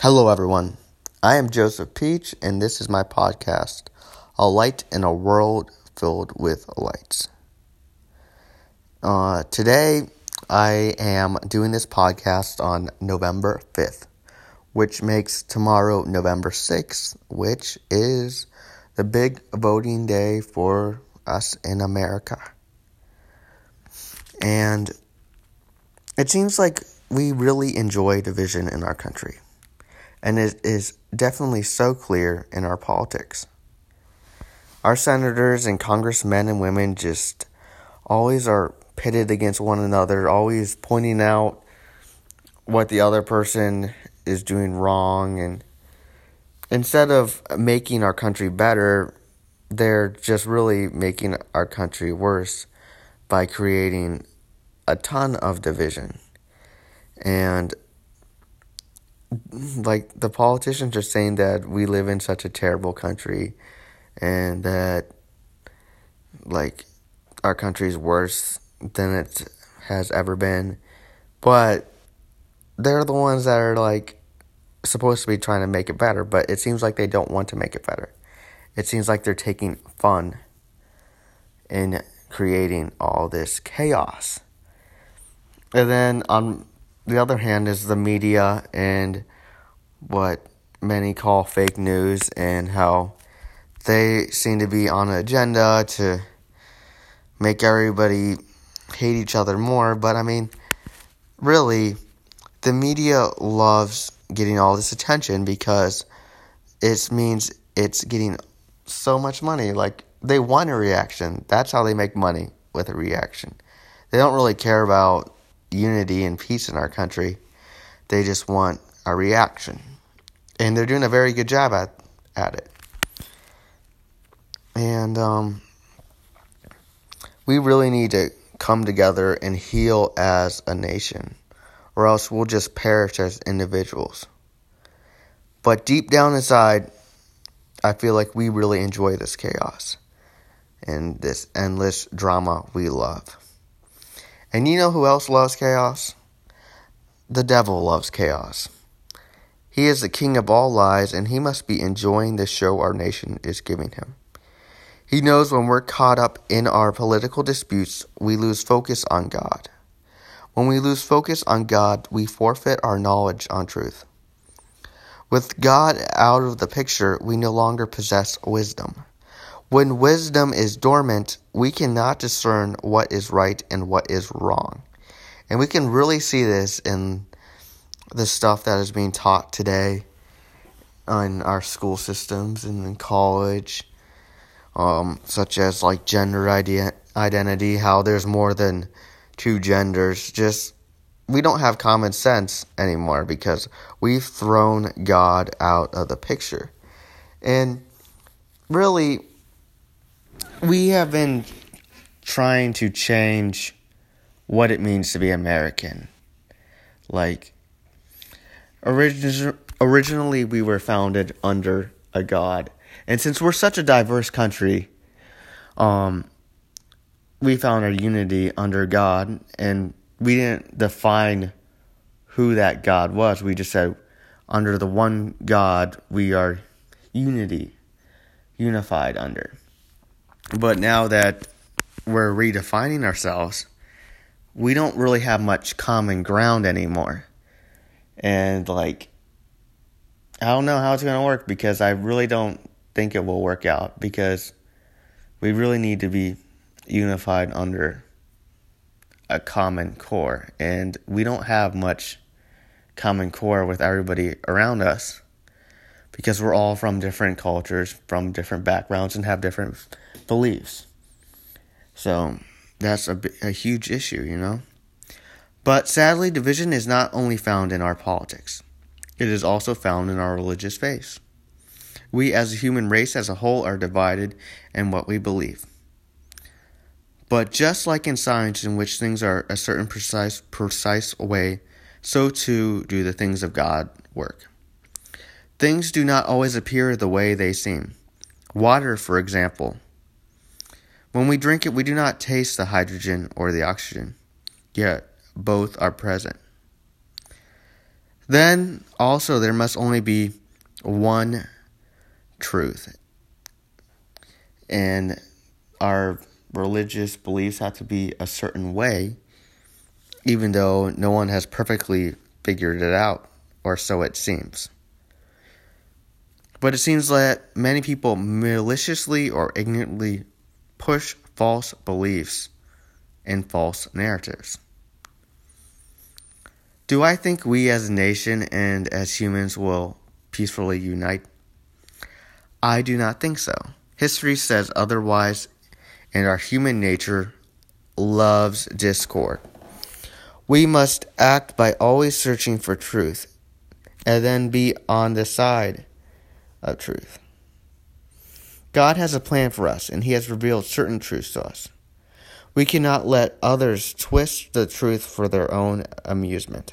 Hello, everyone. I am Joseph Peach, and this is my podcast, A Light in a World Filled with Lights. Uh, today, I am doing this podcast on November 5th, which makes tomorrow November 6th, which is the big voting day for us in America. And it seems like we really enjoy division in our country and it is definitely so clear in our politics. Our senators and congressmen and women just always are pitted against one another, always pointing out what the other person is doing wrong and instead of making our country better, they're just really making our country worse by creating a ton of division. And like the politicians are saying that we live in such a terrible country and that like our country is worse than it has ever been. But they're the ones that are like supposed to be trying to make it better but it seems like they don't want to make it better. It seems like they're taking fun in creating all this chaos. And then on the other hand is the media and what many call fake news and how they seem to be on an agenda to make everybody hate each other more. But I mean, really, the media loves getting all this attention because it means it's getting so much money. Like, they want a reaction. That's how they make money with a reaction. They don't really care about unity and peace in our country. They just want a reaction. And they're doing a very good job at, at it. And um, we really need to come together and heal as a nation, or else we'll just perish as individuals. But deep down inside, I feel like we really enjoy this chaos and this endless drama we love. And you know who else loves chaos? The devil loves chaos. He is the king of all lies, and he must be enjoying the show our nation is giving him. He knows when we're caught up in our political disputes, we lose focus on God. When we lose focus on God, we forfeit our knowledge on truth. With God out of the picture, we no longer possess wisdom. When wisdom is dormant, we cannot discern what is right and what is wrong. And we can really see this in the stuff that is being taught today in our school systems and in college, um, such as like gender idea, identity, how there's more than two genders. Just we don't have common sense anymore because we've thrown God out of the picture. And really, we have been trying to change what it means to be American. Like, origin- originally we were founded under a God. And since we're such a diverse country, um, we found our unity under God, and we didn't define who that God was. We just said, under the one God, we are unity, unified under. But now that we're redefining ourselves, we don't really have much common ground anymore. And like, I don't know how it's going to work because I really don't think it will work out because we really need to be unified under a common core. And we don't have much common core with everybody around us because we're all from different cultures, from different backgrounds, and have different beliefs. So that's a, a huge issue, you know? But sadly, division is not only found in our politics, it is also found in our religious faith. We as a human race as a whole are divided in what we believe. But just like in science, in which things are a certain precise, precise way, so too do the things of God work. Things do not always appear the way they seem. Water, for example, when we drink it, we do not taste the hydrogen or the oxygen, yet both are present. Then also there must only be one truth. And our religious beliefs have to be a certain way, even though no one has perfectly figured it out, or so it seems. But it seems that many people maliciously or ignorantly push false beliefs and false narratives. Do I think we as a nation and as humans will peacefully unite? I do not think so. History says otherwise, and our human nature loves discord. We must act by always searching for truth and then be on the side of truth. God has a plan for us, and He has revealed certain truths to us. We cannot let others twist the truth for their own amusement.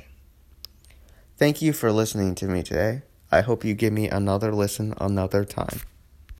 Thank you for listening to me today. I hope you give me another listen another time.